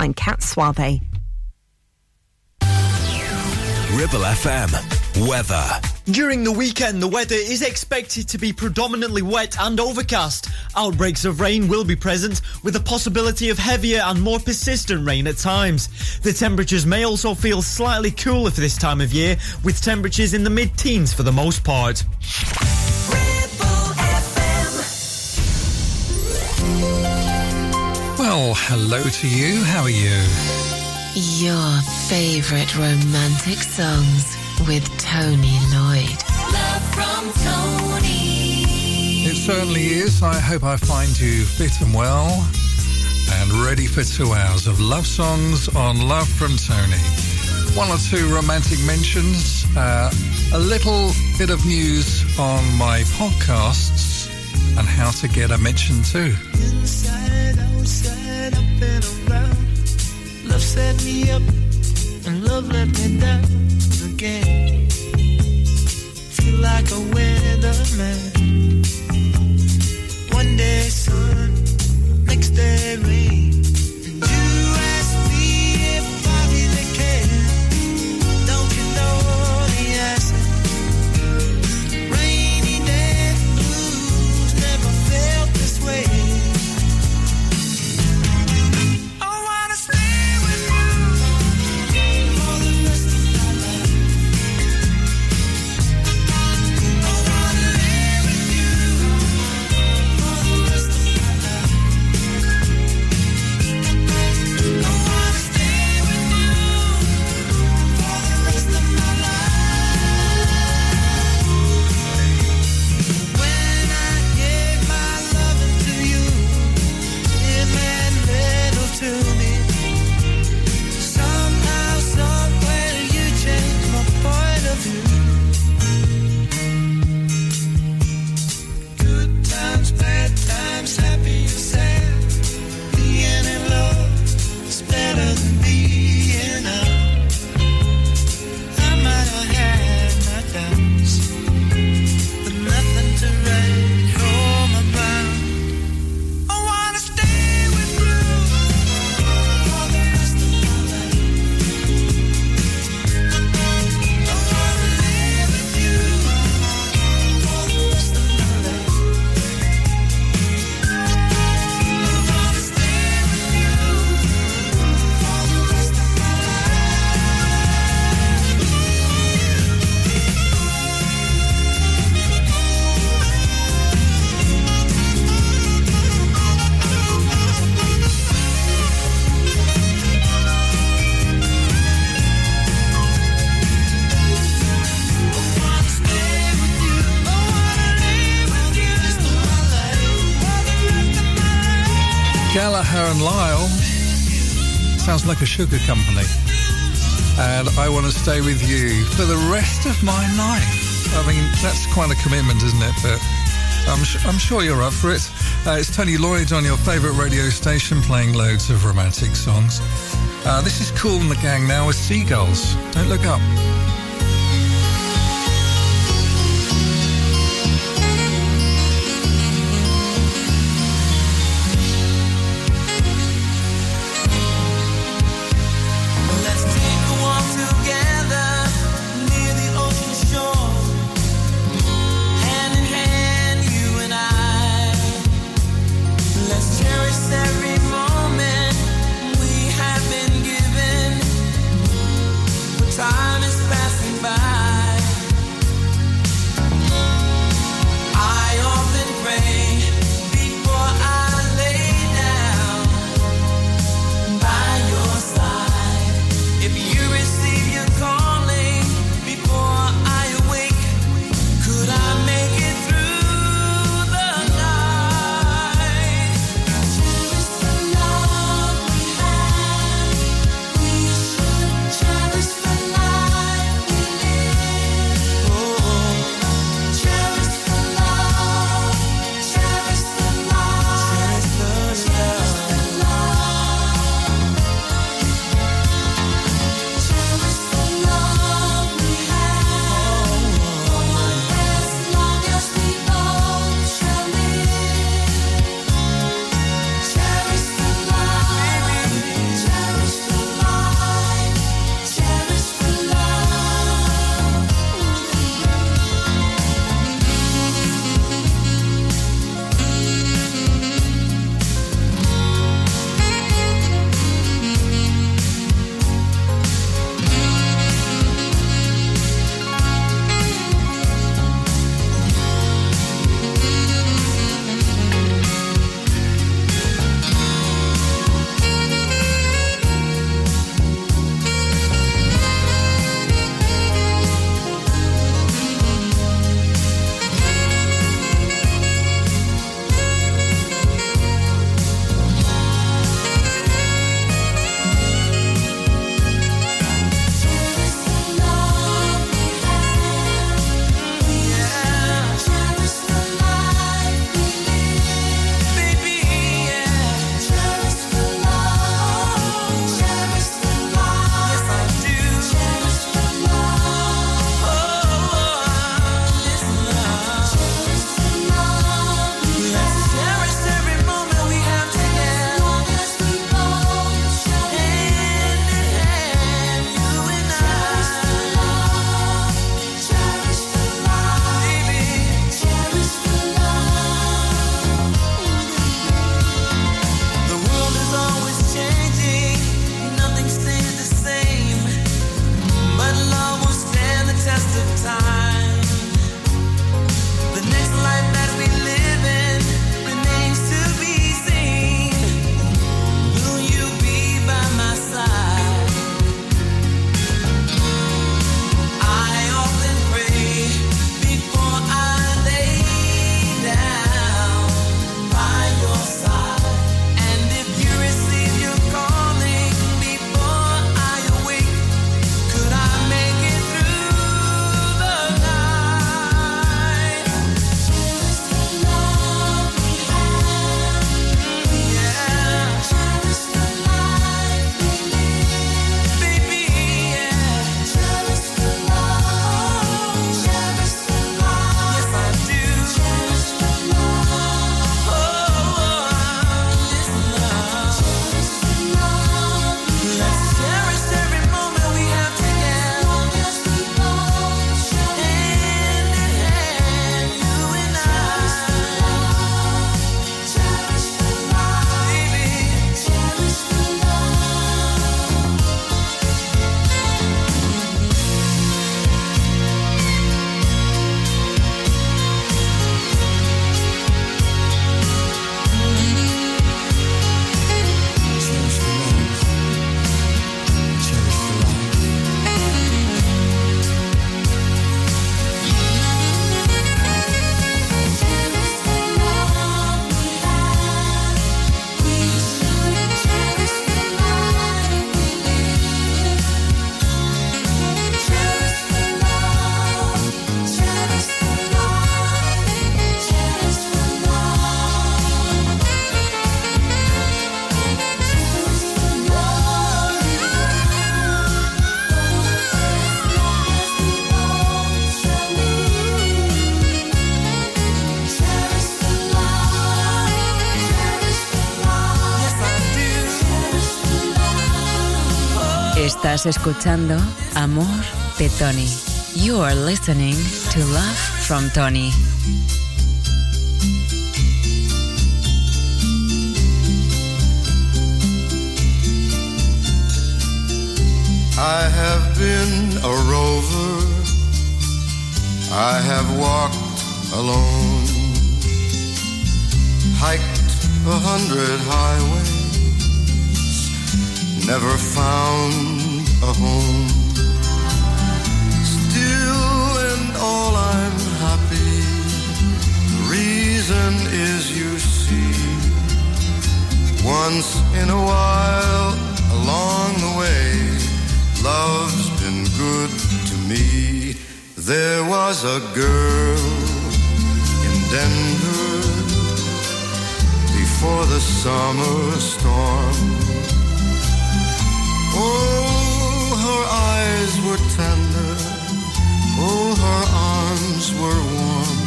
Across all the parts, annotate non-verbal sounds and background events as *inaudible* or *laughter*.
I'm Kat Suave. Ribble FM. Weather. During the weekend, the weather is expected to be predominantly wet and overcast. Outbreaks of rain will be present, with a possibility of heavier and more persistent rain at times. The temperatures may also feel slightly cooler for this time of year, with temperatures in the mid-teens for the most part. Well, hello to you. How are you? Your favorite romantic songs with Tony Lloyd. Love from Tony. It certainly is. I hope I find you fit and well and ready for two hours of love songs on Love from Tony. One or two romantic mentions, uh, a little bit of news on my podcasts and how to get a mention too. Inside, outside, and around. Love set me up and love let me down again. Feel like a weatherman. One day sun, next day rain. Like a sugar company. And I want to stay with you for the rest of my life. I mean, that's quite a commitment, isn't it? But I'm, su- I'm sure you're up for it. Uh, it's Tony Lloyd on your favourite radio station playing loads of romantic songs. Uh, this is Kool and the Gang now with Seagulls. Don't look up. Estás escuchando Amor de Tony. You are listening to Love from Tony. I have been a rover. I have walked alone, hiked a hundred highways, never found a home. Still and all I'm happy. The reason is you see, once in a while along the way Love's been good to me. There was a girl in Denver before the summer storm. Oh, eyes were tender. Oh, her arms were warm.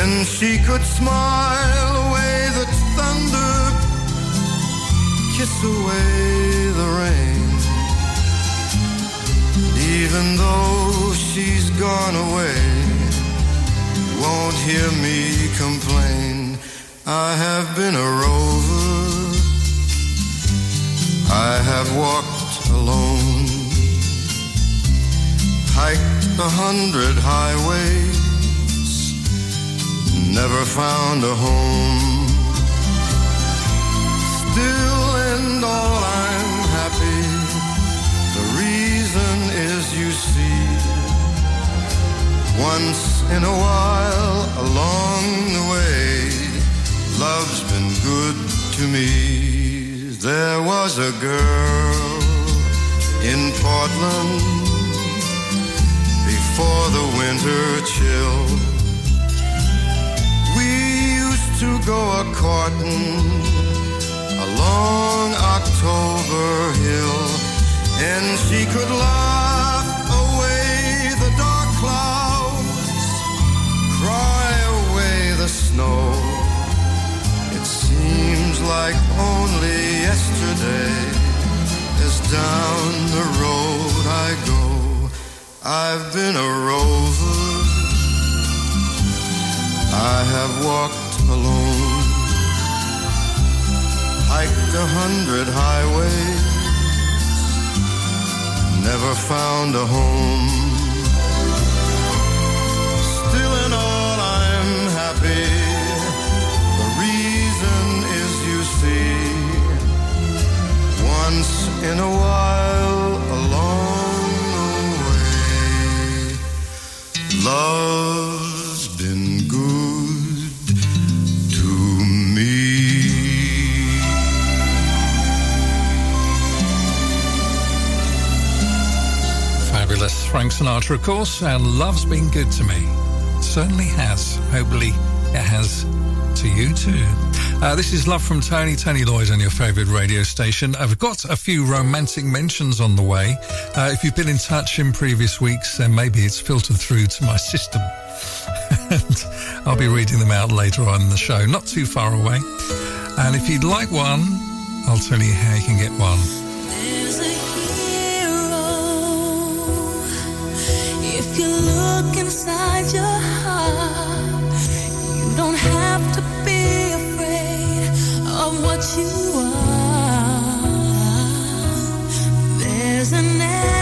And she could smile away the thunder, kiss away the rain. Even though she's gone away, won't hear me complain. I have been a rover. I have walked hiked a hundred highways, never found a home. Still and all I'm happy. The reason is you see, once in a while along the way, love's been good to me. There was a girl in Portland before the winter chill. We used to go a courting along October Hill, and she could laugh away the dark clouds, cry away the snow. It seems like only yesterday, as down I've been a rover. I have walked alone hiked a hundred highways, never found a home. Still in all I'm happy. The reason is you see, once in a while love's been good to me. Fabulous. Frank Sinatra, of course, and love's been good to me. Certainly has. Hopefully it has to you too. Uh, this is Love from Tony, Tony Lloyd on your favourite radio station. I've got a few romantic mentions on the way. Uh, if you've been in touch in previous weeks, then maybe it's filtered through to my system. *laughs* and I'll be reading them out later on in the show, not too far away. And if you'd like one, I'll tell you how you can get one. If you look inside your heart, you don't have to what you are. There's an answer.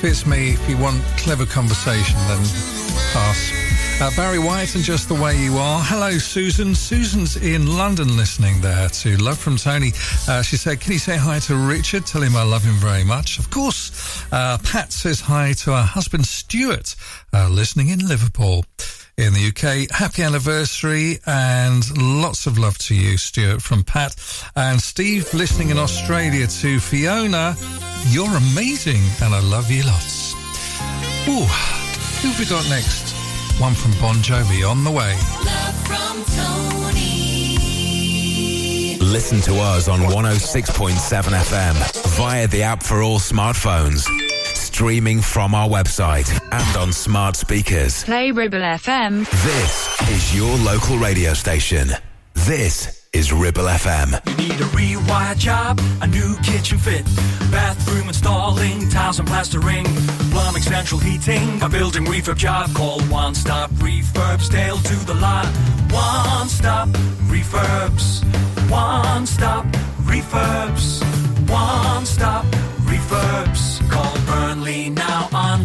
Fits me. If you want clever conversation, then pass. Uh, Barry White and Just the Way You Are. Hello, Susan. Susan's in London listening there to Love from Tony. Uh, she said, Can you say hi to Richard? Tell him I love him very much. Of course, uh, Pat says hi to her husband Stuart, uh, listening in Liverpool. In the UK, happy anniversary and lots of love to you, Stuart, from Pat. And Steve, listening in Australia to Fiona, you're amazing and I love you lots. Ooh, who have we got next? One from Bon Jovi on the way. Love from Tony. Listen to us on 106.7 FM via the app for all smartphones. streaming from our website and on smart speakers. Play Ribble FM. This is your local radio station. This is Ribble FM. You need a rewire job, a new kitchen fit, bathroom installing, tiles and plastering, plumbing, central heating, a building refurb job. Call One Stop Refurbs, Dale to the lot. One Stop Refurbs. One Stop Refurbs. One Stop Refurbs. Call Burnley now on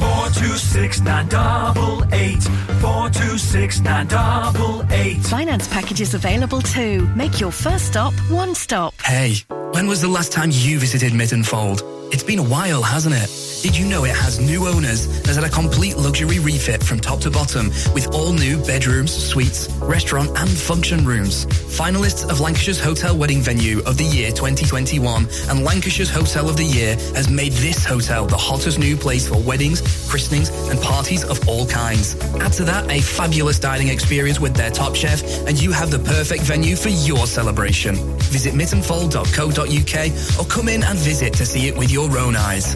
426 988. 426 988. Finance packages available too. Make your first stop one stop. Hey, when was the last time you visited Mytton Fold? It's been a while, hasn't it? Did you know it has new owners, has had a complete luxury refit from top to bottom with all new bedrooms, suites, restaurant and function rooms. Finalists of Lancashire's Hotel Wedding Venue of the Year 2021 and Lancashire's Hotel of the Year has made this hotel the hottest new place for weddings, christenings and parties of all kinds. Add to that a fabulous dining experience with their top chef and you have the perfect venue for your celebration. Visit myttonfold.co.uk or come in and visit to see it with your own eyes.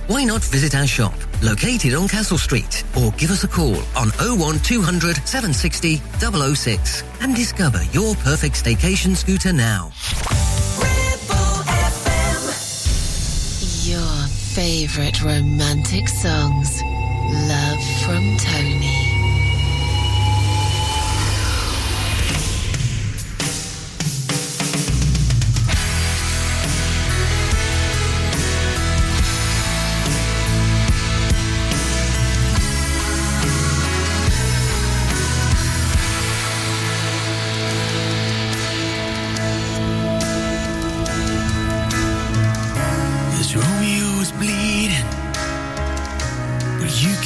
Why not visit our shop, located on Castle Street, or give us a call on 01200 760 006 and discover your perfect staycation scooter now. Ribble FM. Your favorite romantic songs. Love from Tony.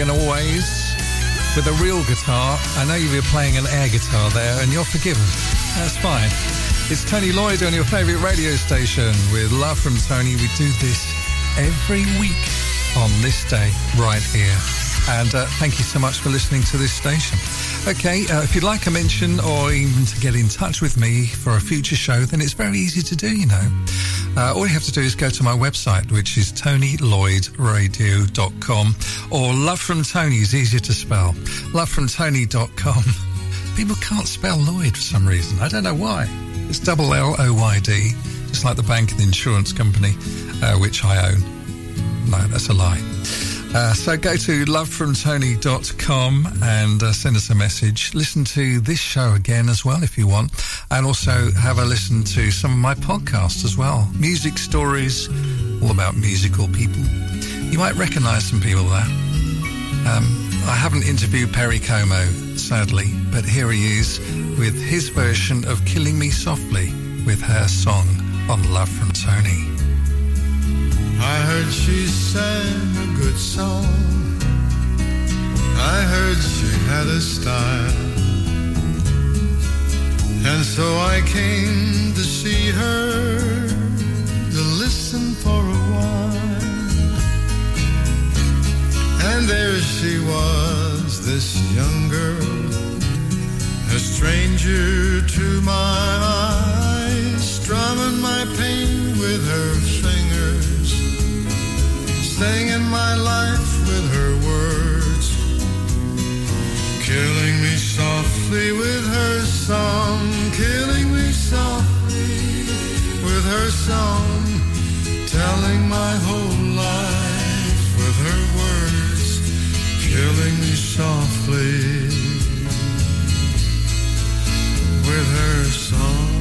And Always with a real guitar. I know you were playing an air guitar there, and you're forgiven. That's fine. It's Tony Lloyd on your favourite radio station with Love from Tony. We do this every week on this day right here. And uh, thank you so much for listening to this station. Okay, uh, if you'd like a mention or even to get in touch with me for a future show, then it's very easy to do, you know. Uh, all you have to do is go to my website, which is tonylloydradio.com, or Love from Tony is easier to spell. Lovefromtony.com. *laughs* People can't spell Lloyd for some reason. I don't know why. It's double L O Y D, just like the bank and the insurance company, uh, which I own. No, that's a lie. Uh, so go to lovefromtony.com and uh, send us a message. Listen to this show again as well if you want. And also have a listen to some of my podcasts as well. Music stories, all about musical people. You might recognize some people there. Um, I haven't interviewed Perry Como, sadly, but here he is with his version of Killing Me Softly with her song on Love from Tony. I heard she sang a good song. I heard she had a style. And so I came to see her, to listen for a while. And there she was, this young girl, a stranger to my eyes, strumming my pain with her singing my life with her words, killing me softly with her song, killing me softly with her song, telling my whole life with her words, killing me softly with her song.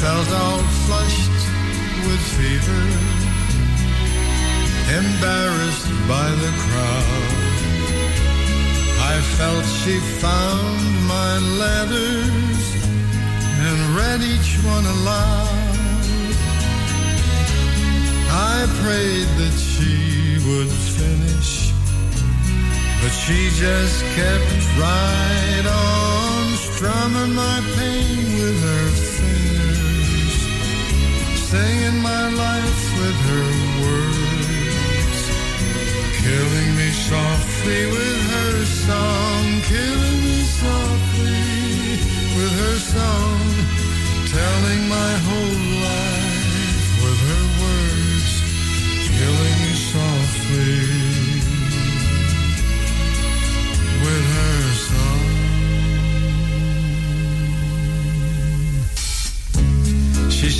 Felt all flushed with fever, embarrassed by the crowd. I felt she found my letters and read each one aloud. I prayed that she would finish, but she just kept right on strumming my pain with her singing my life with her words, killing me softly with her song, killing me softly with her song, telling my whole life with her words, killing me softly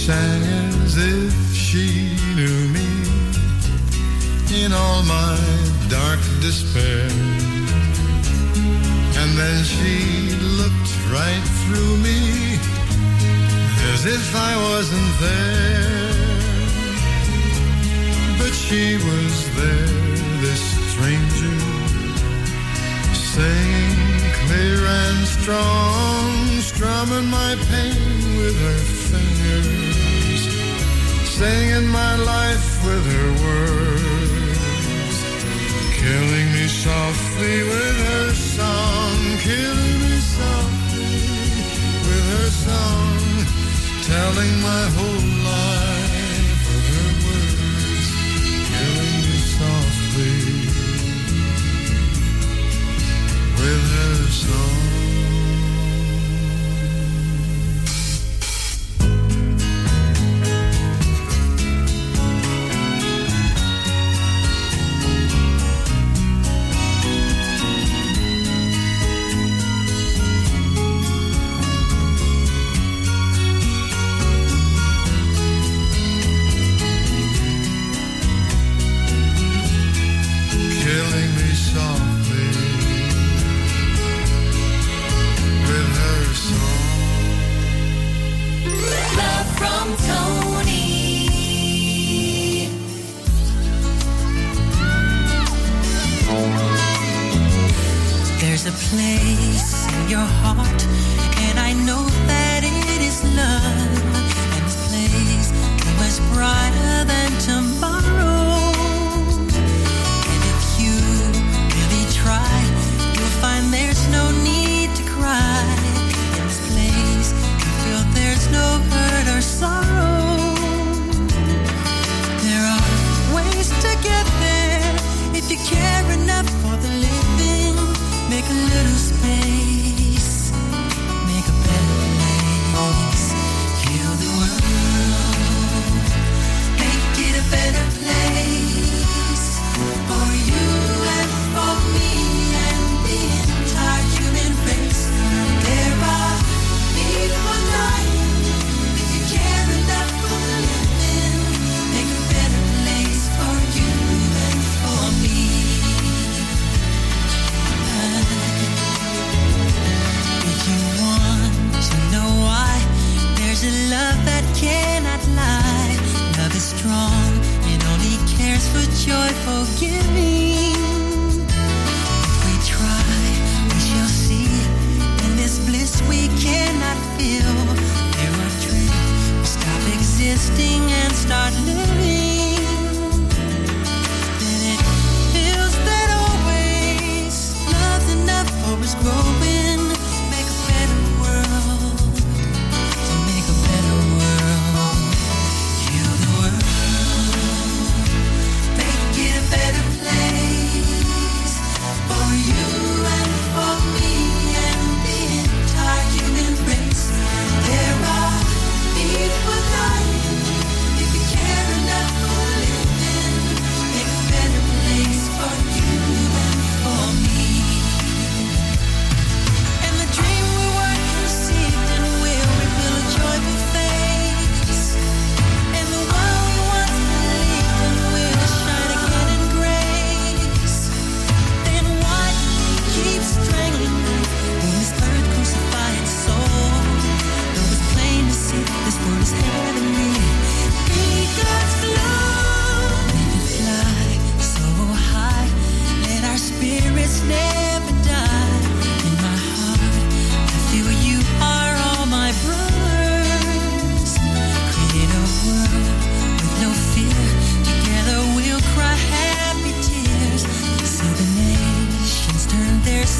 sang as if she knew me in all my dark despair. And then she looked right through me as if I wasn't there. But she was there, this stranger, singing clear and strong, strumming my pain with her fingers, singing my life with her words, killing me softly with her song, killing me softly with her song, telling my whole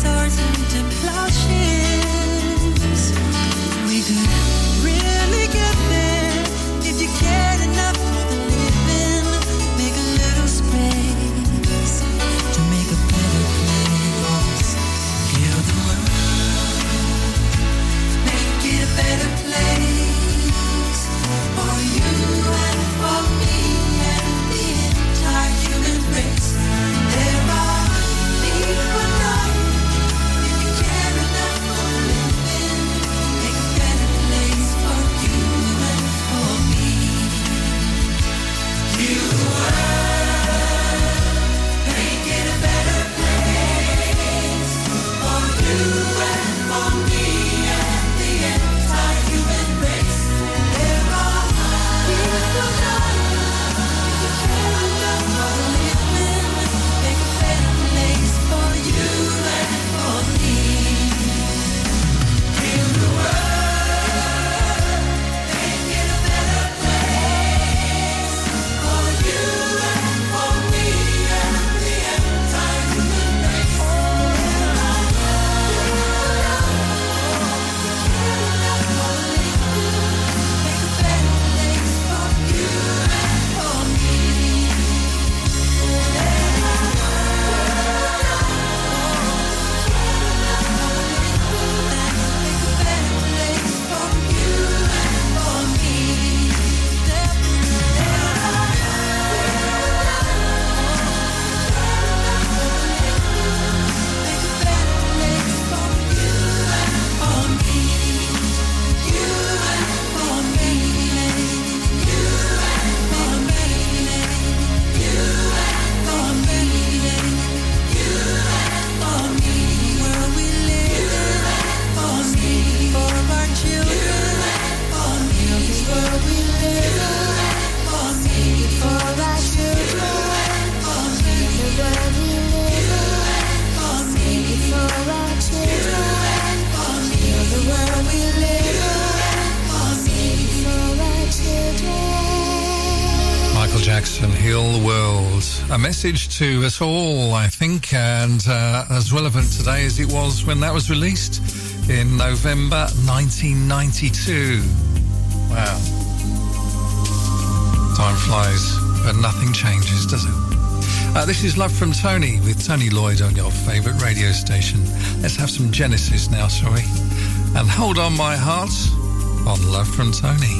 swords into plowshares. message to us all, I think, and uh, as relevant today as it was when that was released in November 1992. Wow. Time flies, but nothing changes, does it? Uh, this is Love from Tony with Tony Lloyd on your favourite radio station. Let's have some Genesis now, shall we? And hold on, my heart, on Love from Tony.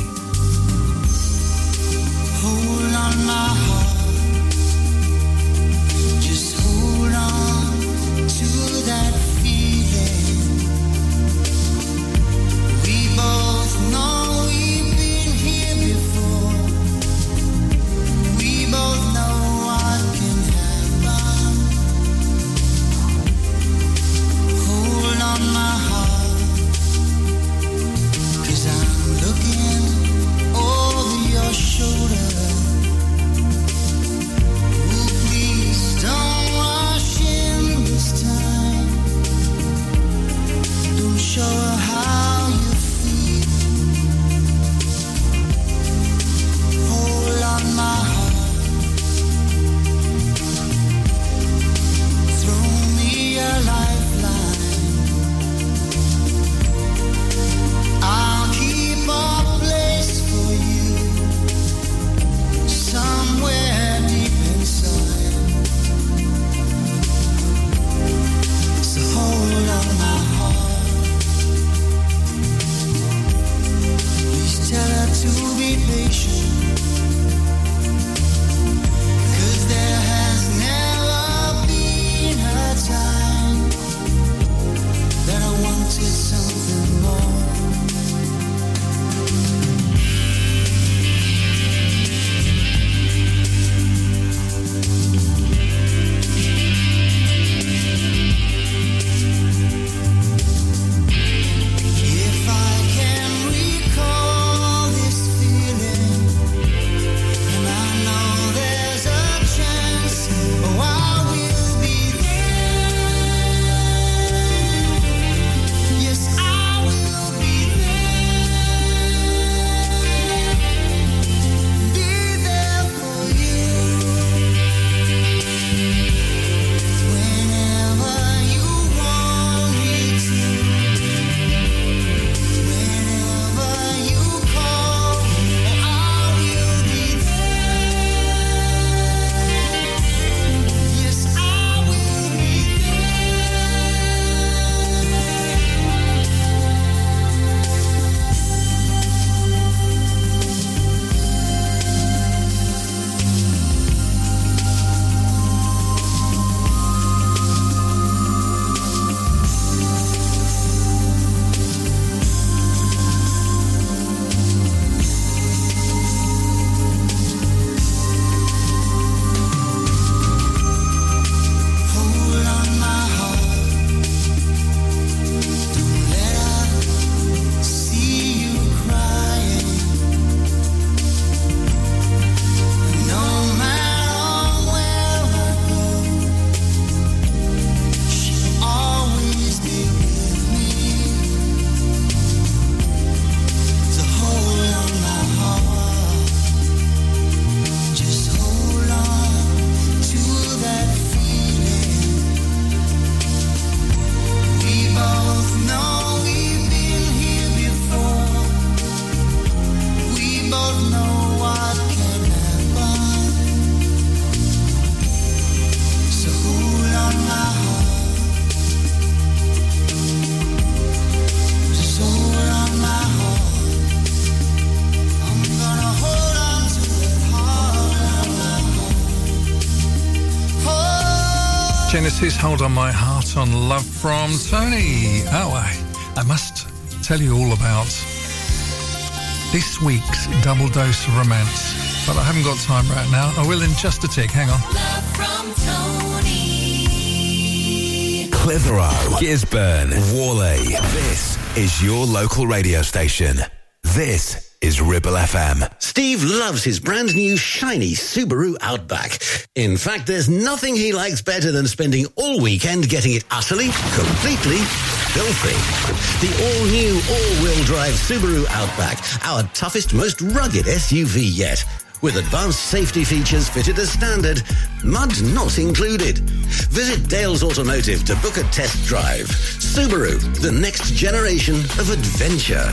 Hold on, my heart. Hold On My Heart on Love from Tony. Oh, I, I must tell you all about this week's double dose of romance, but I haven't got time right now. I will in just a tick. Hang on. Love from Tony. Clitheroe, Gisburn, Whalley. This is your local radio station. This Ribble FM. Steve loves his brand new shiny Subaru Outback. In fact, there's nothing he likes better than spending all weekend getting it utterly, completely filthy. The all-new all-wheel drive Subaru Outback, our toughest, most rugged SUV yet. With advanced safety features fitted as standard, mud not included. Visit Dales Automotive to book a test drive. Subaru, the next generation of adventure.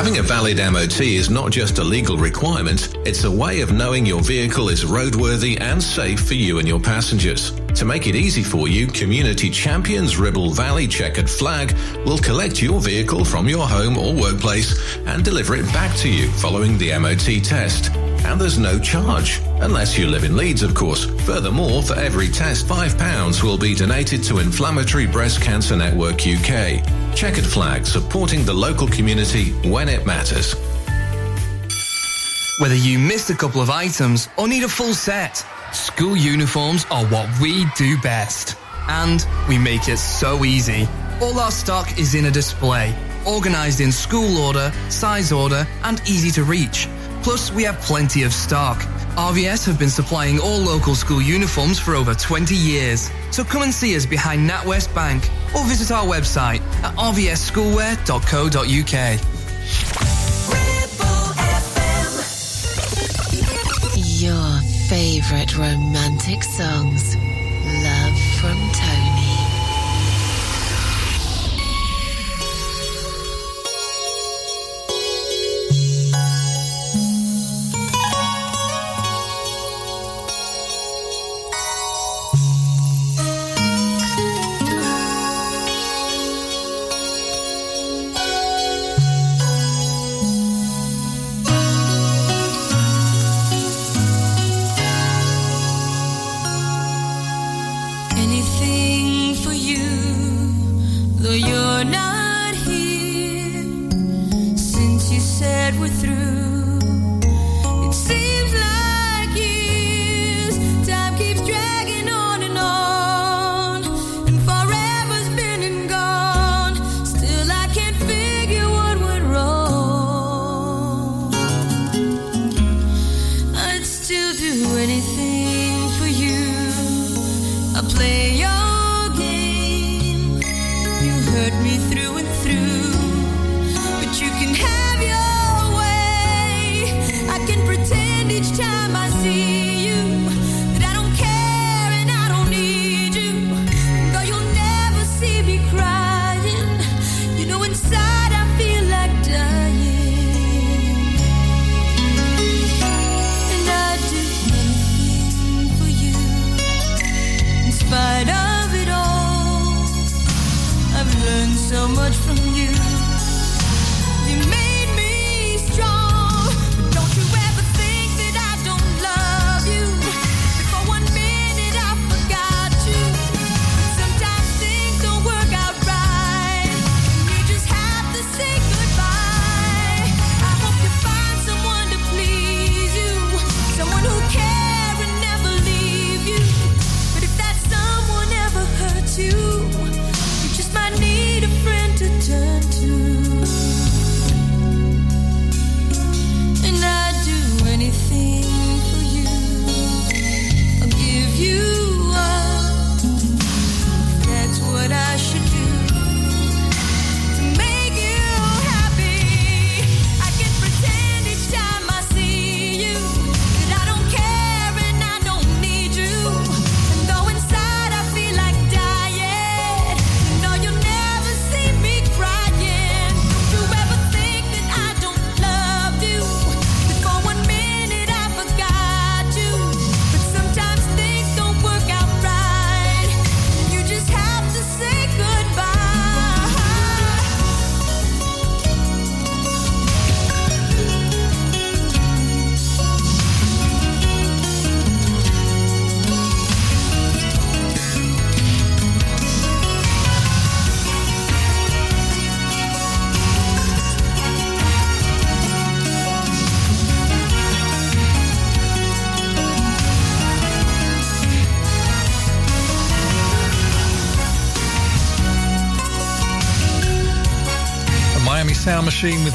Having a valid MOT is not just a legal requirement, it's a way of knowing your vehicle is roadworthy and safe for you and your passengers. To make it easy for you, Community Champions Ribble Valley Checkered Flag will collect your vehicle from your home or workplace and deliver it back to you following the MOT test. And there's no charge, unless you live in Leeds, of course. Furthermore, for every test, £5 will be donated to Inflammatory Breast Cancer Network UK. Checkered Flag, supporting the local community when it matters. Whether you missed a couple of items or need a full set, school uniforms are what we do best. And we make it so easy. All our stock is in a display, organized in school order, size order, and easy to reach. Plus, we have plenty of stock. RVS have been supplying all local school uniforms for over 20 years. So come and see us behind NatWest Bank or visit our website at rvsschoolwear.co.uk. Your favorite romantic songs. Love from Tony.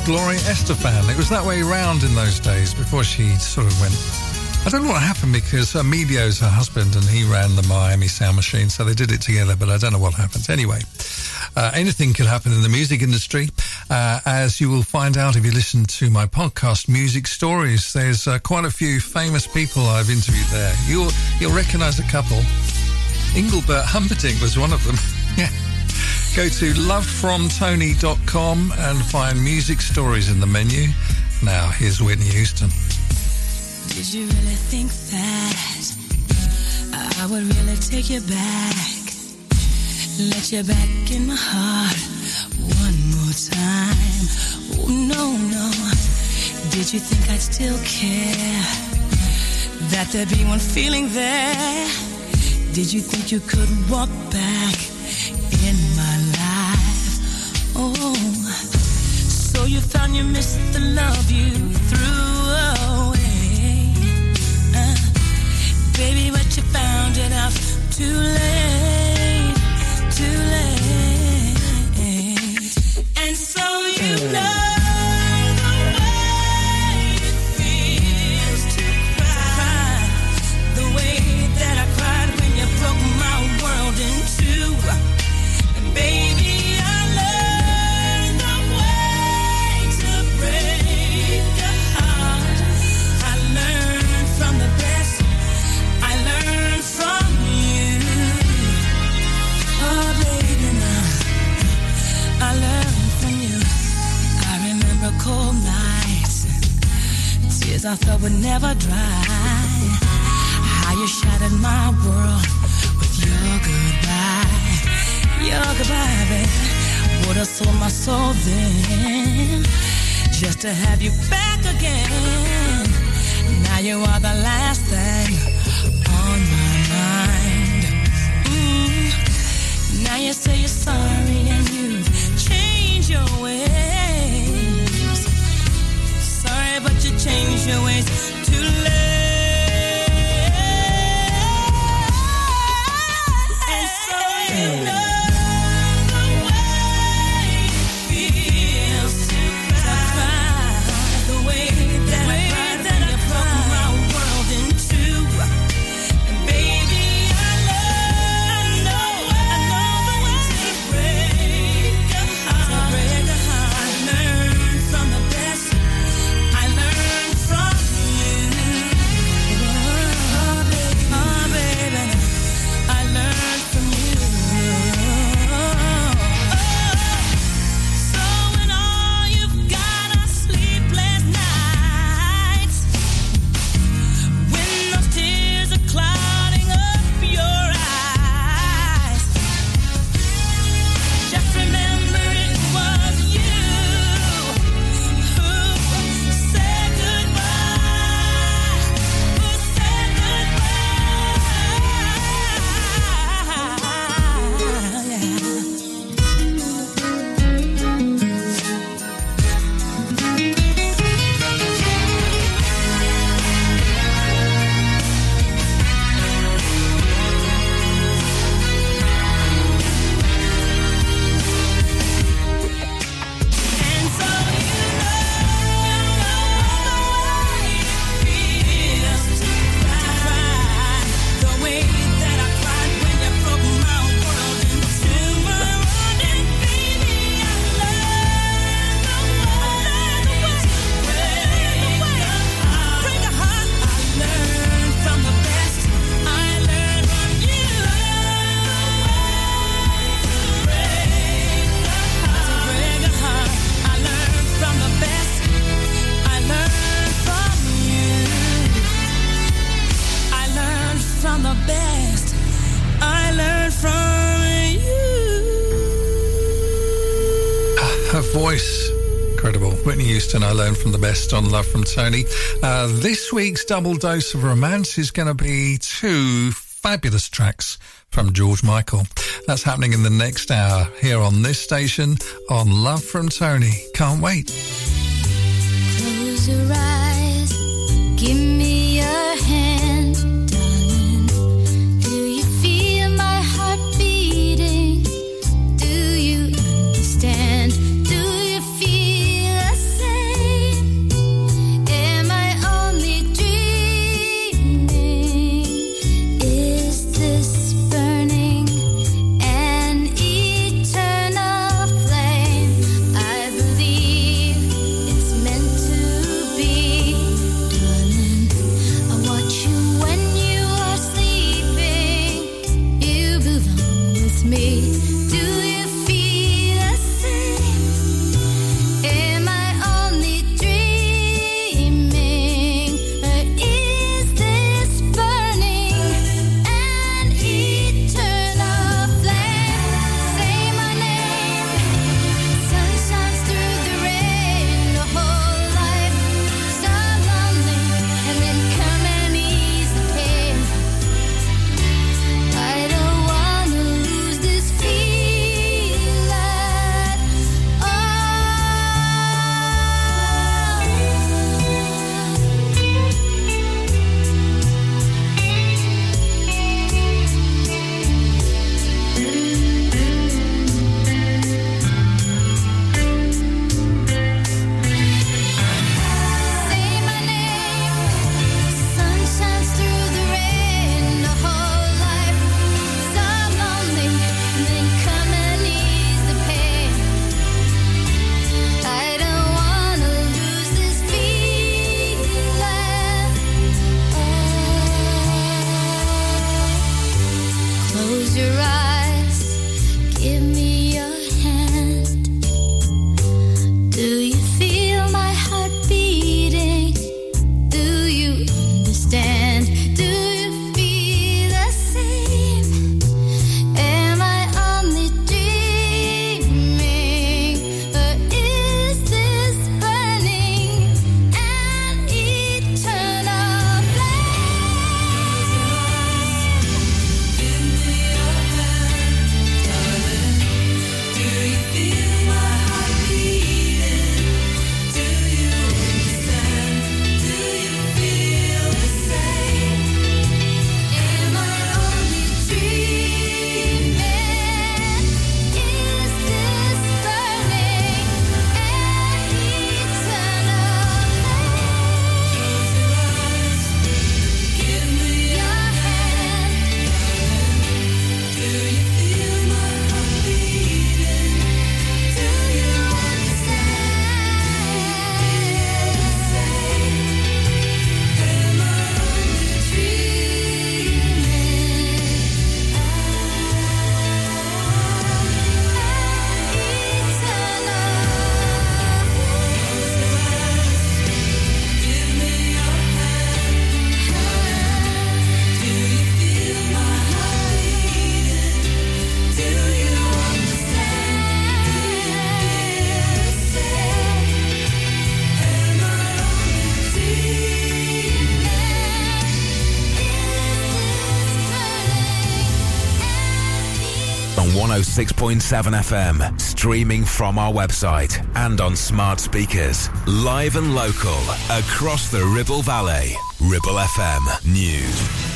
Gloria Estefan. It was that way round in those days before she sort of went. I don't know what happened because Emilio's her husband and he ran the Miami Sound Machine, so they did it together, but I don't know what happened. Anyway, uh, anything could happen in the music industry, uh, as you will find out if you listen to my podcast, Music Stories. There's uh, quite a few famous people I've interviewed there. You'll, you'll recognize a couple. Engelbert Humperdinck was one of them. *laughs* yeah. Go to lovefromtony.com and find music stories in the menu. Now, here's Whitney Houston. Did you really think that I would really take you back? Let you back in my heart one more time. Oh, no, no. Did you think I'd still care? That there'd be one feeling there? Did you think you could walk back found you missed the love you threw away. Uh, baby, but you found it out too late, too late. And so you know. Ever dry. How you shattered my world with your goodbye. Your goodbye, baby. Would have sold my soul then just to have you back again. Now you are the last thing on my mind. Mm. Now you say you're sorry From the best on Love from Tony. Uh, this week's double dose of romance is going to be two fabulous tracks from George Michael. That's happening in the next hour here on this station on Love from Tony. Can't wait. Close your eyes, give me your hand, 106.7 FM, streaming from our website and on smart speakers. Live and local across the Ribble Valley. Ribble FM News.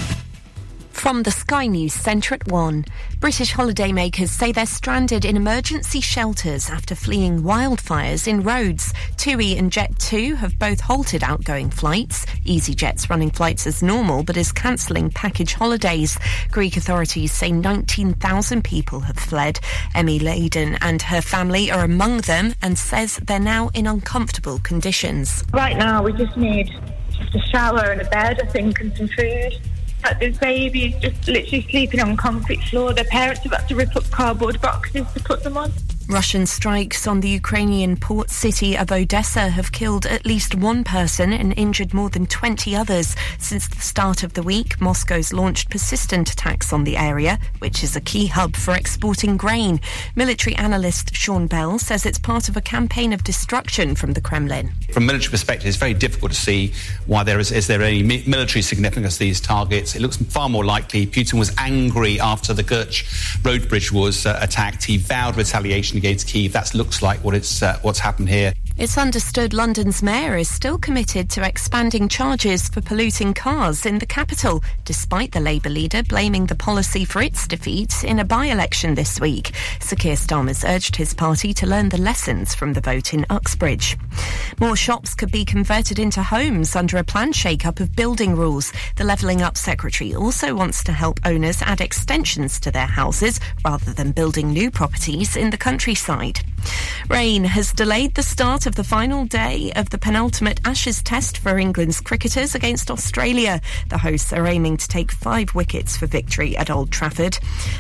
From the Sky News Centre at 1, British holidaymakers say they're stranded in emergency shelters after fleeing wildfires in Rhodes. TUI and Jet2 have both halted outgoing flights. EasyJet's running flights as normal but is cancelling package holidays. Greek authorities say 19,000 people have fled. Emmy Laden and her family are among them and says they're now in uncomfortable conditions. Right now, we just need just a shower and a bed, I think, and some food. Like this baby is just literally sleeping on concrete floor. Their parents have had to rip up cardboard boxes to put them on. Russian strikes on the Ukrainian port city of Odessa have killed at least one person and injured more than 20 others. Since the start of the week, Moscow's launched persistent attacks on the area, which is a key hub for exporting grain. Military analyst Sean Bell says it's part of a campaign of destruction from the Kremlin. From a military perspective, it's very difficult to see why there is, is there any mi- military significance to these targets. It looks far more likely Putin was angry after the Kerch road bridge was uh, attacked. He vowed retaliation against Kiev. That looks like what it's, uh, what's happened here. It's understood London's mayor is still committed to expanding charges for polluting cars in the capital, despite the Labour leader blaming the policy for its defeat in a by-election this week. Sir Keir Starmer's urged his party to learn the lessons from the vote in Uxbridge. More shops could be converted into homes under a planned shake-up of building rules. The Levelling Up Secretary also wants to help owners add extensions to their houses rather than building new properties in the countryside. Rain has delayed the start of the final day of the penultimate Ashes test for England's cricketers against Australia. The hosts are aiming to take five wickets for victory at Old Trafford.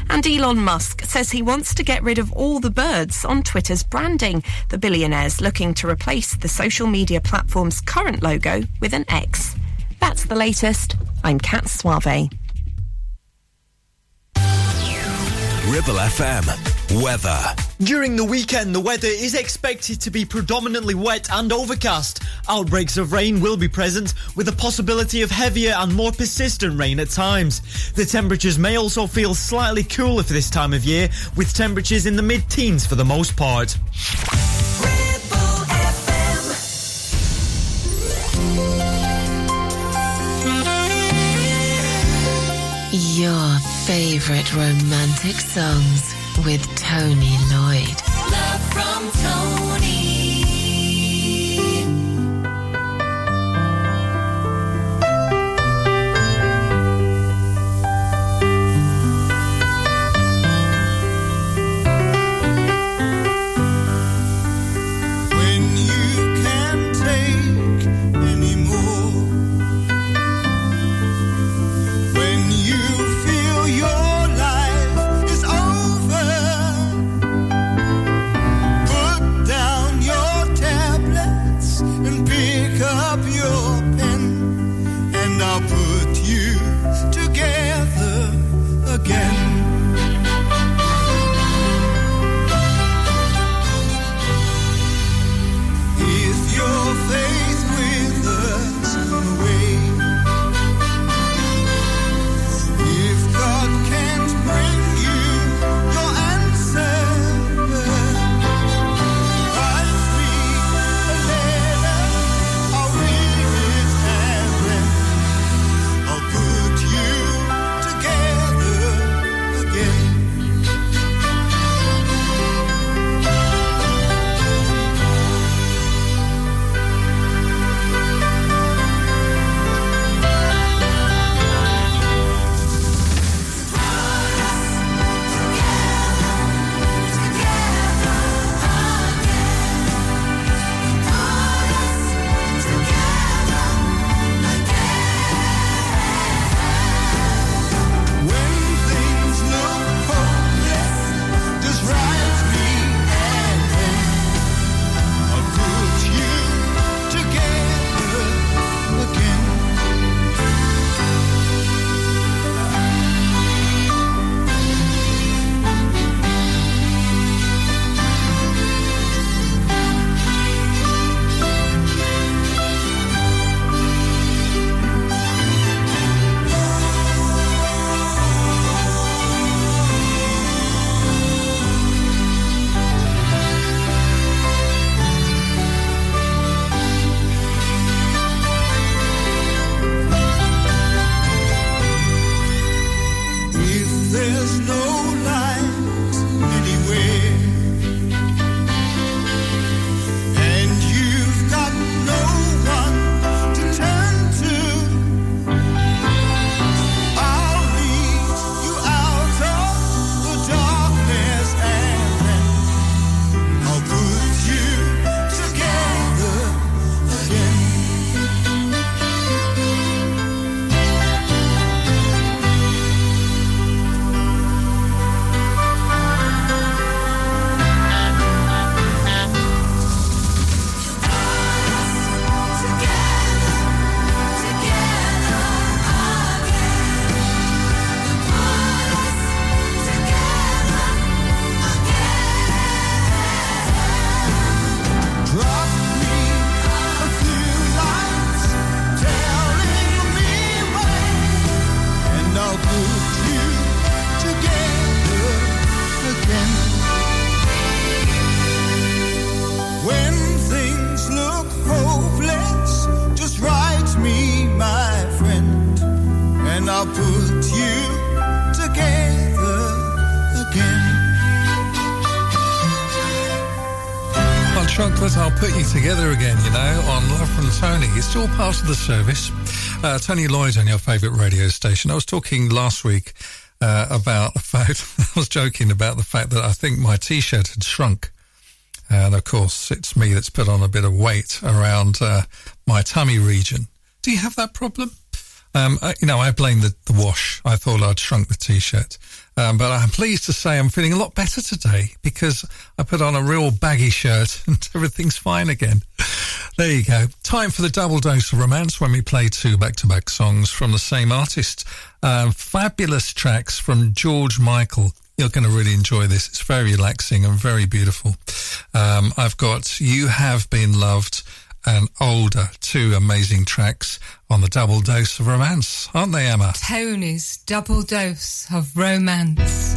And Elon Musk says he wants to get rid of all the birds on Twitter's branding. The billionaire's looking to replace the social media platform's current logo with an X. That's the latest. I'm Kat Suave. Ribble FM. Weather. During the weekend, the weather is expected to be predominantly wet and overcast. Outbreaks of rain will be present, with a possibility of heavier and more persistent rain at times. The temperatures may also feel slightly cooler for this time of year, with temperatures in the mid-teens for the most part. Your favorite romantic songs with Tony Lloyd. Part of the service. Uh, Tony Lloyd on your favourite radio station. I was talking last week uh, about the *laughs* fact, I was joking about the fact that I think my t-shirt had shrunk. And of course, it's me that's put on a bit of weight around uh, my tummy region. Do you have that problem? Um, I, you know, I blame the, the wash. I thought I'd shrunk the t-shirt. Um, but I'm pleased to say I'm feeling a lot better today because I put on a real baggy shirt *laughs* and everything's fine again. There you go. Time for the double dose of romance when we play two back-to-back songs from the same artist. Um, fabulous tracks from George Michael. You're going to really enjoy this. It's very relaxing and very beautiful. Um, I've got You Have Been Loved and Older, two amazing tracks on the double dose of romance, aren't they, Emma? Tony's double dose of romance.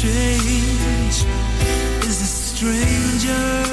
Change is a stranger.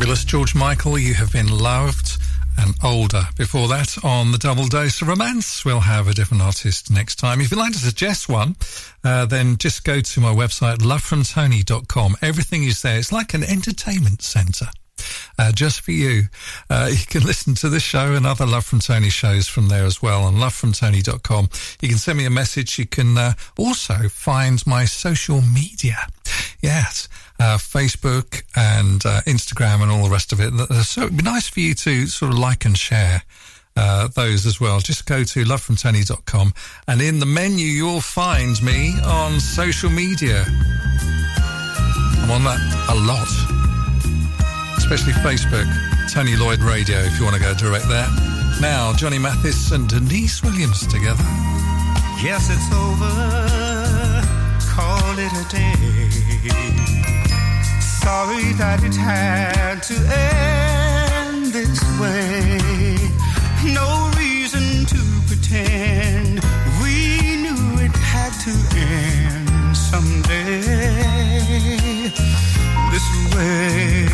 Fabulous, George Michael? You have been loved and older. Before that, on the double dose of romance, we'll have a different artist next time. If you'd like to suggest one, uh, then just go to my website, lovefromtony.com. Everything is there. It's like an entertainment centre. Uh, just for you. Uh, *laughs* you can listen to this show and other Love from Tony shows from there as well on lovefromtony.com. You can send me a message. You can uh, also find my social media. Yes, uh, Facebook and uh, Instagram and all the rest of it. So it'd be nice for you to sort of like and share uh, those as well. Just go to lovefromtony.com and in the menu you'll find me on social media. I'm on that a lot especially Facebook, Tony Lloyd Radio, if you want to go direct there. Now, Johnny Mathis and Deniece Williams together. Yes, it's over. Call it a day. Sorry that it had to end this way. No reason to pretend we knew it had to end someday. This way.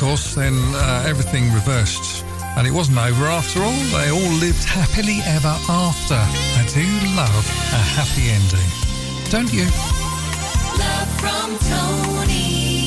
Course, then uh, everything reversed. And it wasn't over after all. They all lived happily ever after. I do love a happy ending. Don't you? Love from Tony.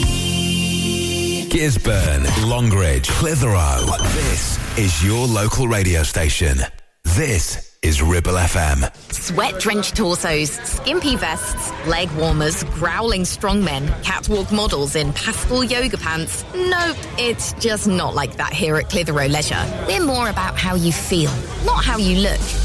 Gisburn, Longridge, Clitheroe. This is your local radio station. This is Ribble FM. Sweat drenched torsos, skimpy vests, leg warmers, growling strongmen, catwalk models in pastel yoga pants. Nope, it's just not like that here at Clitheroe Leisure. We're more about how you feel, not how you look.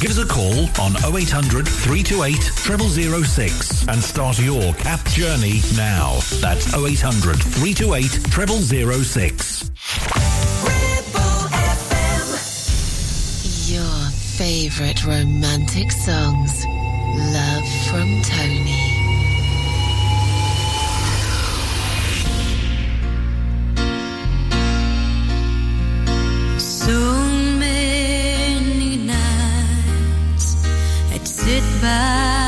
Give us a call on 0800 328 0006 and start your CAP journey now. That's 0800 328 0006. Your favorite romantic songs. Love from Tony. So sit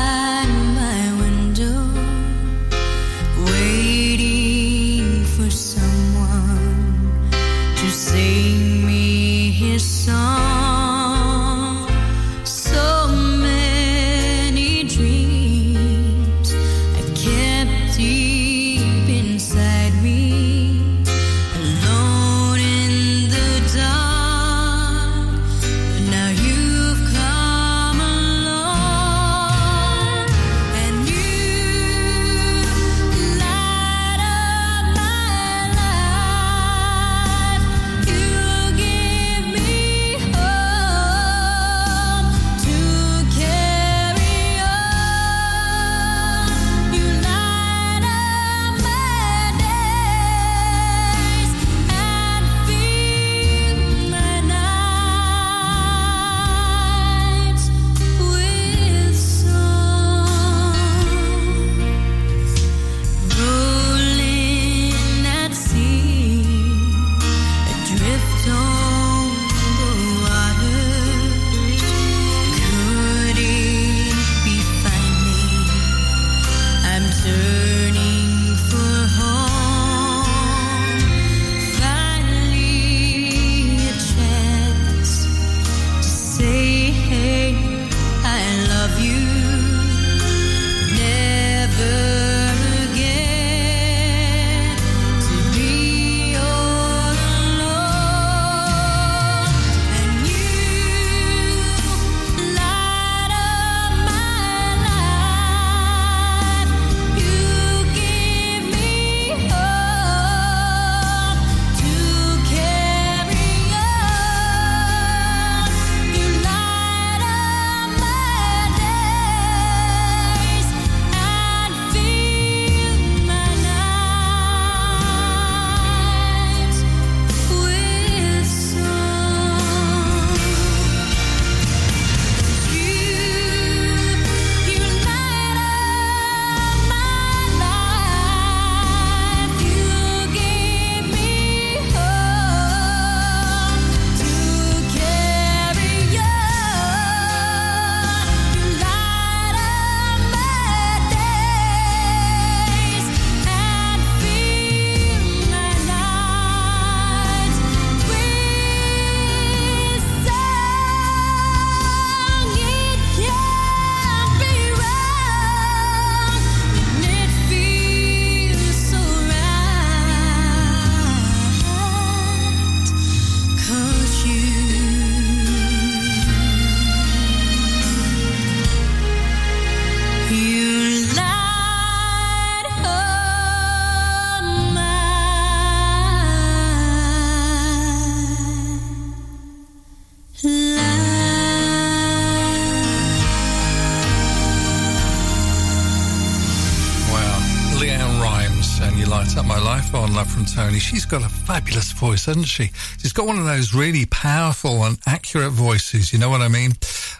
She's got a fabulous voice, hasn't she? She's got one of those really powerful and accurate voices. You know what I mean?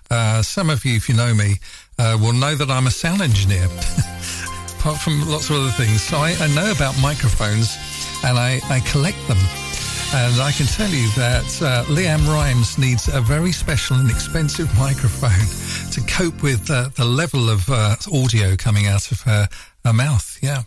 Uh, some of you, if you know me, uh, will know that I'm a sound engineer, *laughs* apart from lots of other things. So I, I know about microphones and I, I collect them. And I can tell you that uh, LeAnn Rimes needs a very special and expensive *laughs* microphone to cope with uh, the level of uh, audio coming out of her, her mouth, yeah,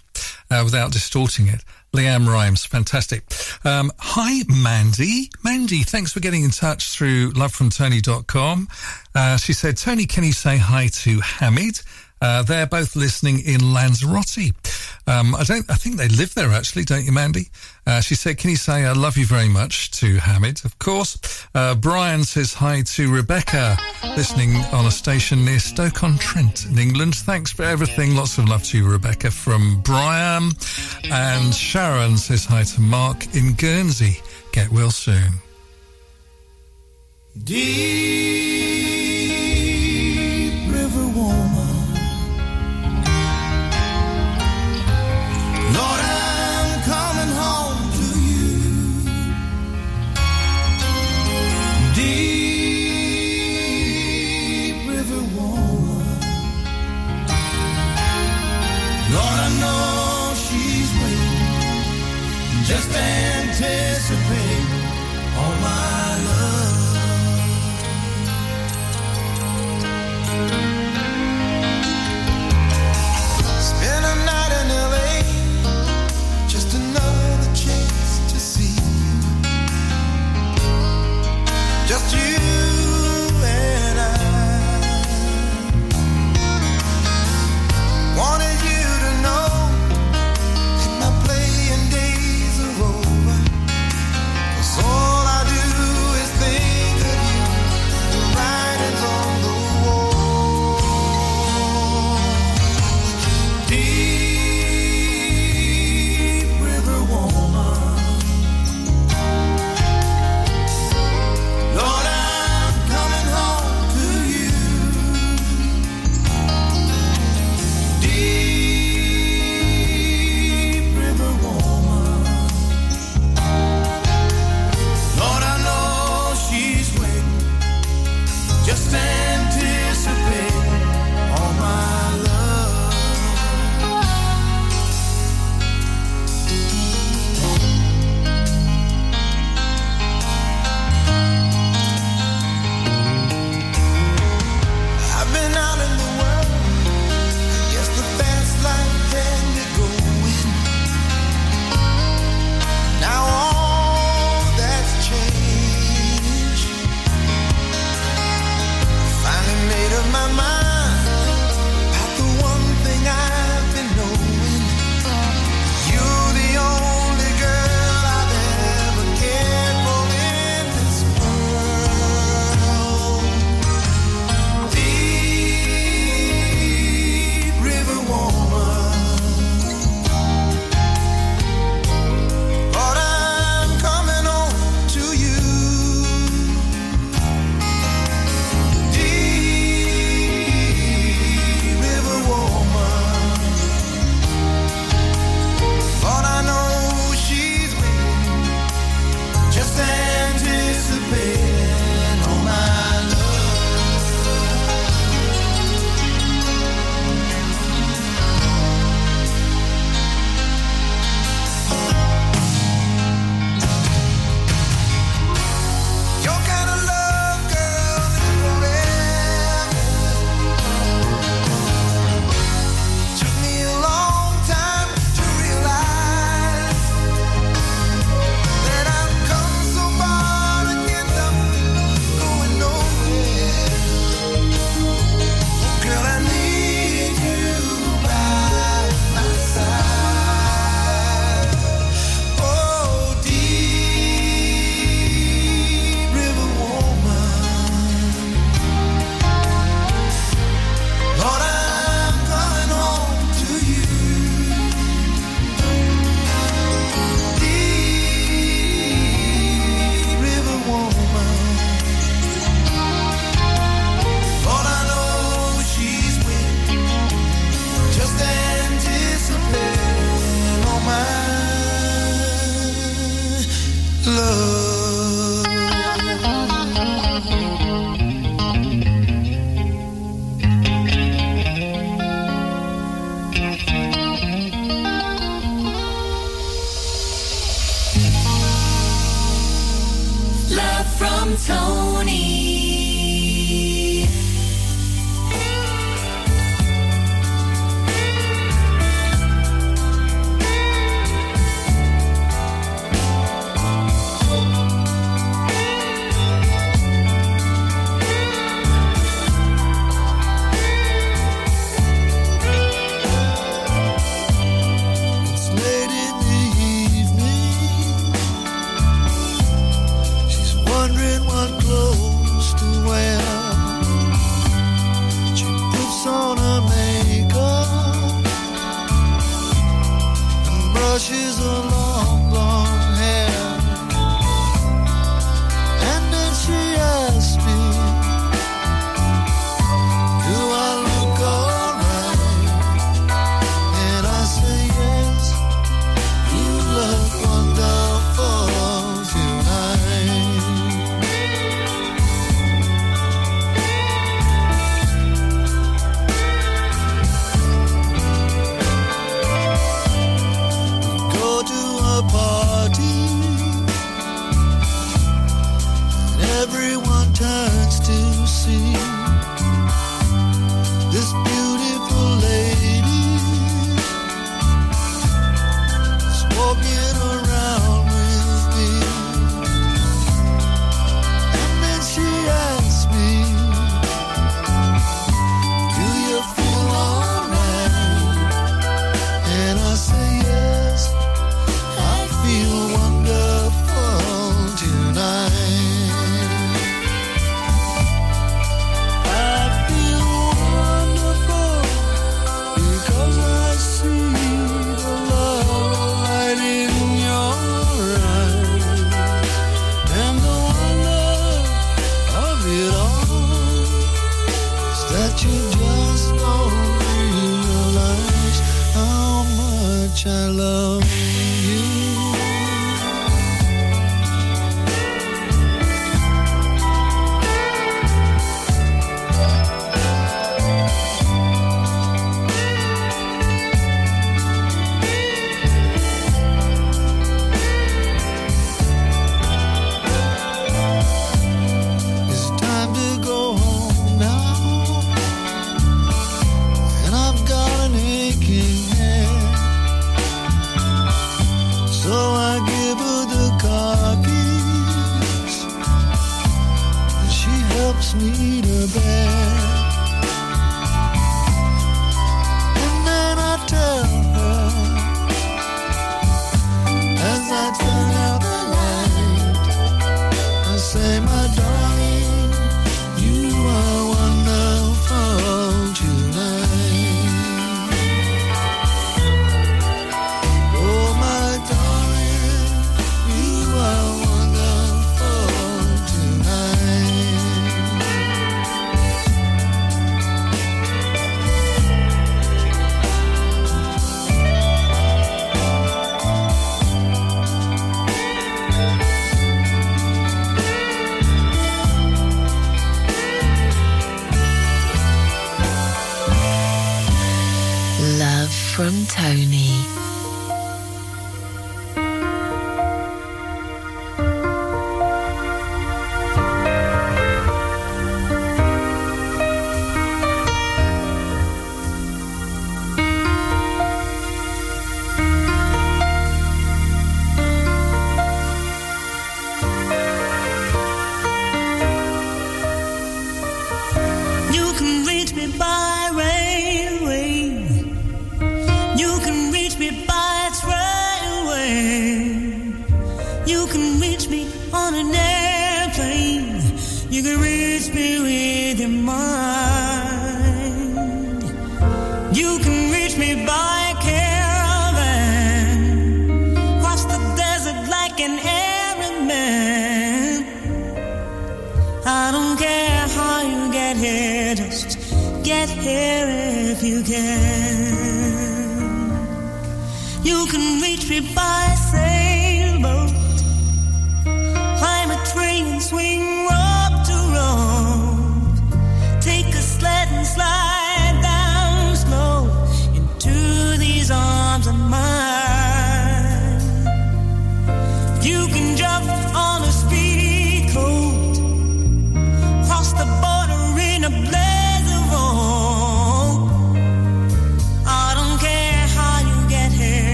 uh, without distorting it. LeAnn Rimes, fantastic. Um, hi, Mandy. Mandy, thanks for getting in touch through lovefromtony.com. Uh, she said, Tony, can you say hi to Hamid? Uh, they're both listening in Lanzarote. Um, I don't. I think they live there actually, don't you, Mandy? Uh, she said, "Can you say I love you very much to Hamid?" Of course. Uh, Brian says hi to Rebecca, listening on a station near Stoke on Trent in England. Thanks for everything. Lots of love to you, Rebecca, from Brian. And Sharon says hi to Mark in Guernsey. Get well soon. Deep just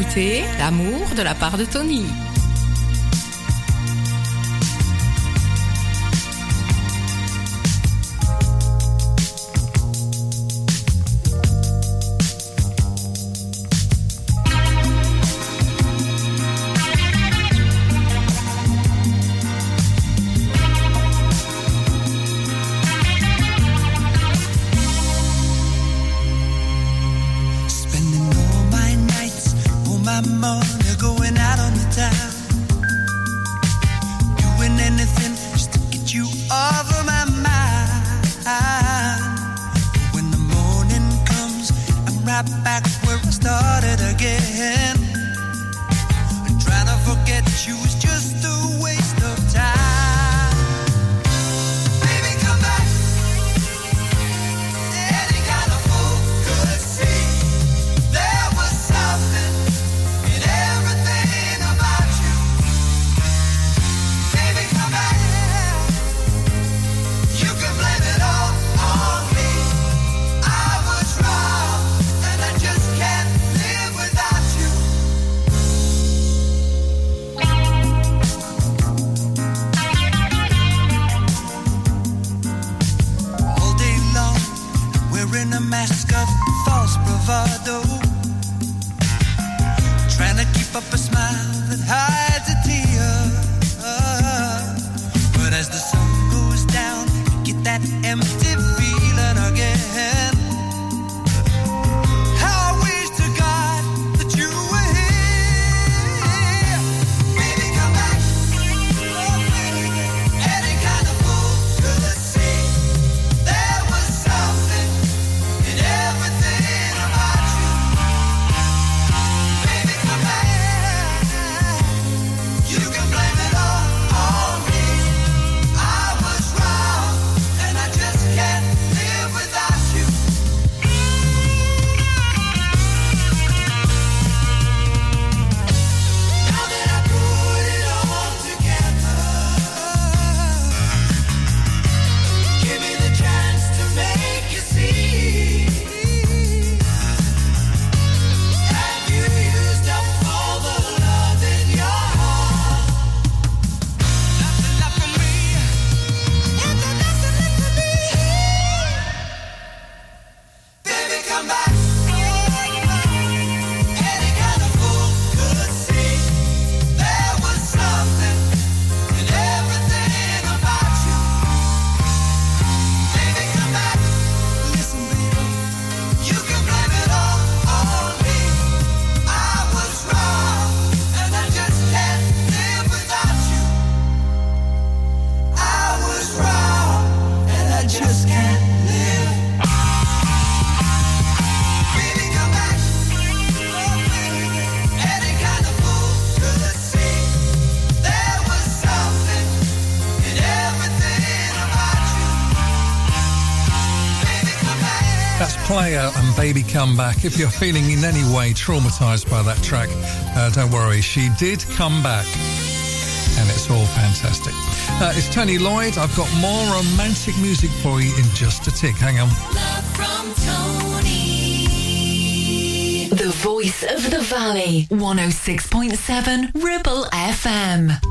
d'écouter L'amour de la part de Tony. Baby Come Back. If you're feeling in any way traumatized by that track, uh, don't worry, she did come back. And it's all fantastic. Uh, it's Tony Lloyd. I've got more romantic music for you in just a tick. Hang on. Love from Tony. The voice of the valley. 106.7 Ribble FM.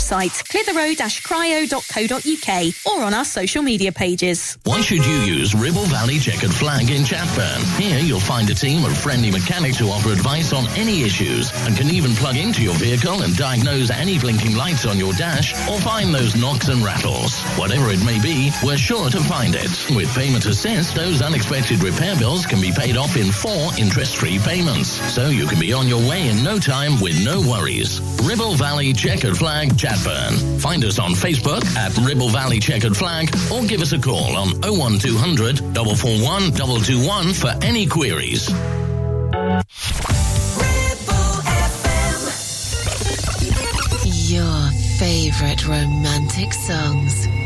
clitheroe-cryo.co.uk or on our social media pages. Why should you use Ribble Valley Checkered Flag in Chatburn? Here you'll find a team of friendly mechanics who offer advice on any issues and can even plug into your vehicle and diagnose any blinking lights on your dash or find those knocks and rattles. Whatever it may be, we're sure to find it. With Payment Assist, those unexpected repair bills can be paid off in four interest-free payments. So you can be on your way in no time with no worries. Ribble Valley Checkered Flag Chatburn. Find us on Facebook at Ribble Valley Checkered Flag or give us a call on 01200 441 221 for any queries. Your favorite romantic songs.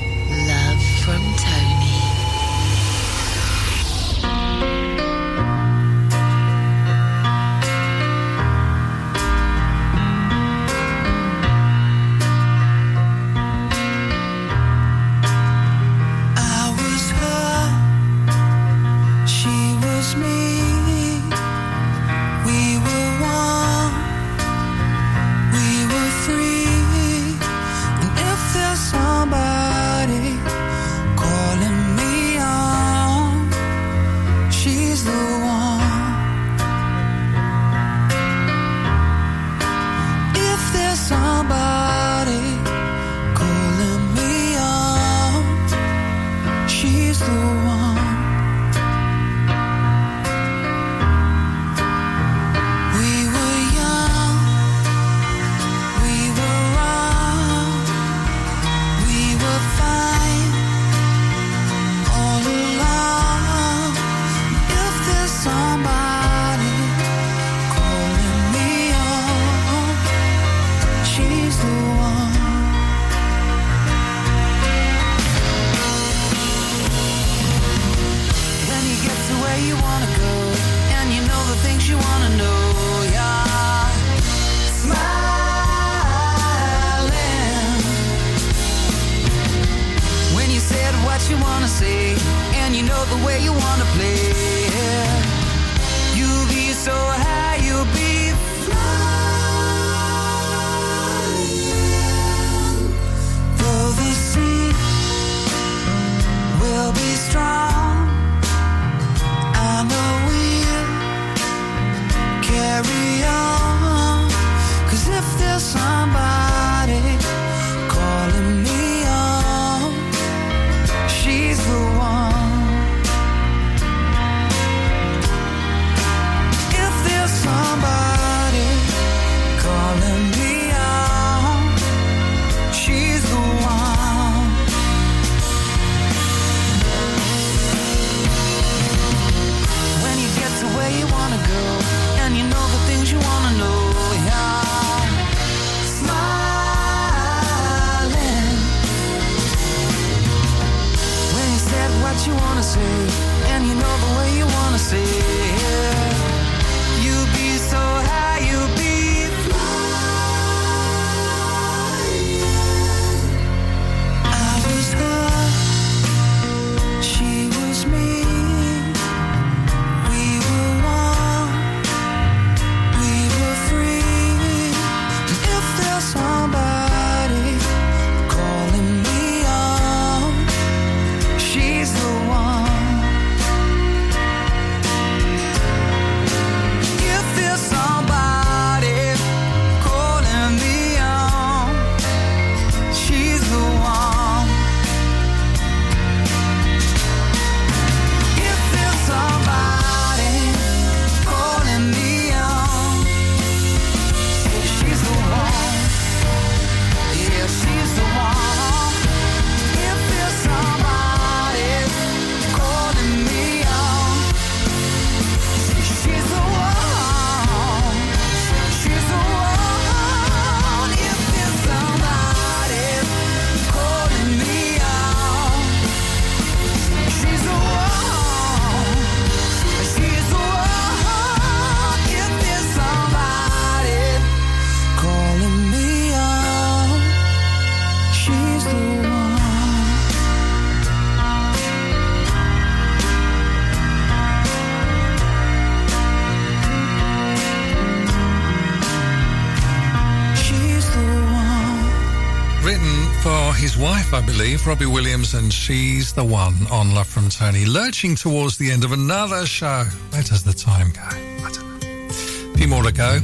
Believe, Robbie Williams, and she's the one on Love from Tony, lurching towards the end of another show. Where does the time go? I don't know. A few more to go.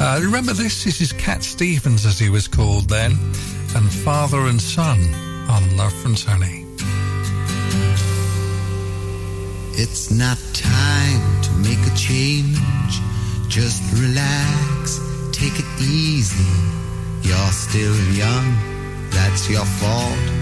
Uh, remember this? This is Cat Stevens, as he was called then, and father and son on Love from Tony. It's not time to make a change. Just relax, take it easy. You're still young, that's your fault.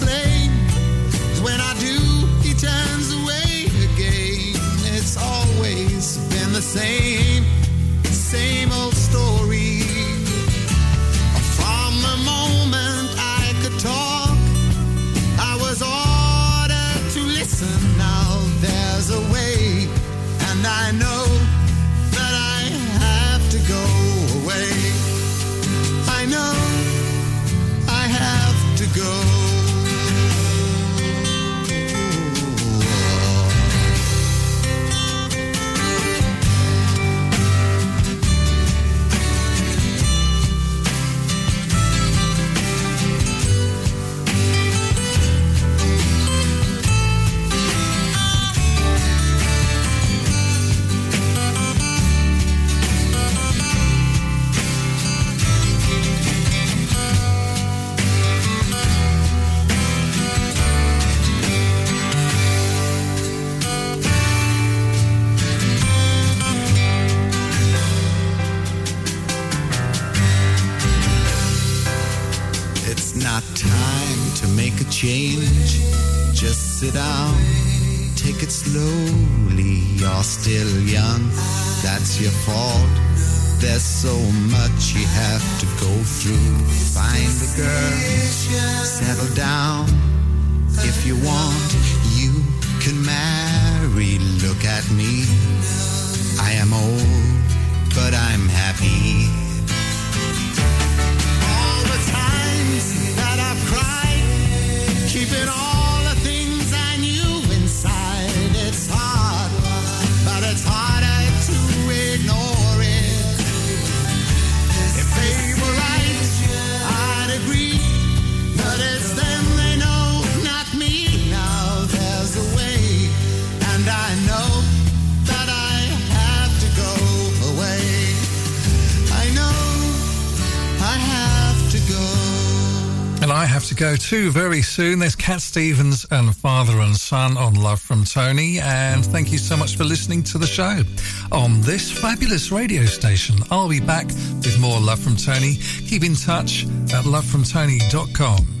Same, same too very soon. There's Cat Stevens and Father and Son on Love from Tony. And thank you so much for listening to the show on this fabulous radio station. I'll be back with more Love from Tony. Keep in touch at lovefromtony.com.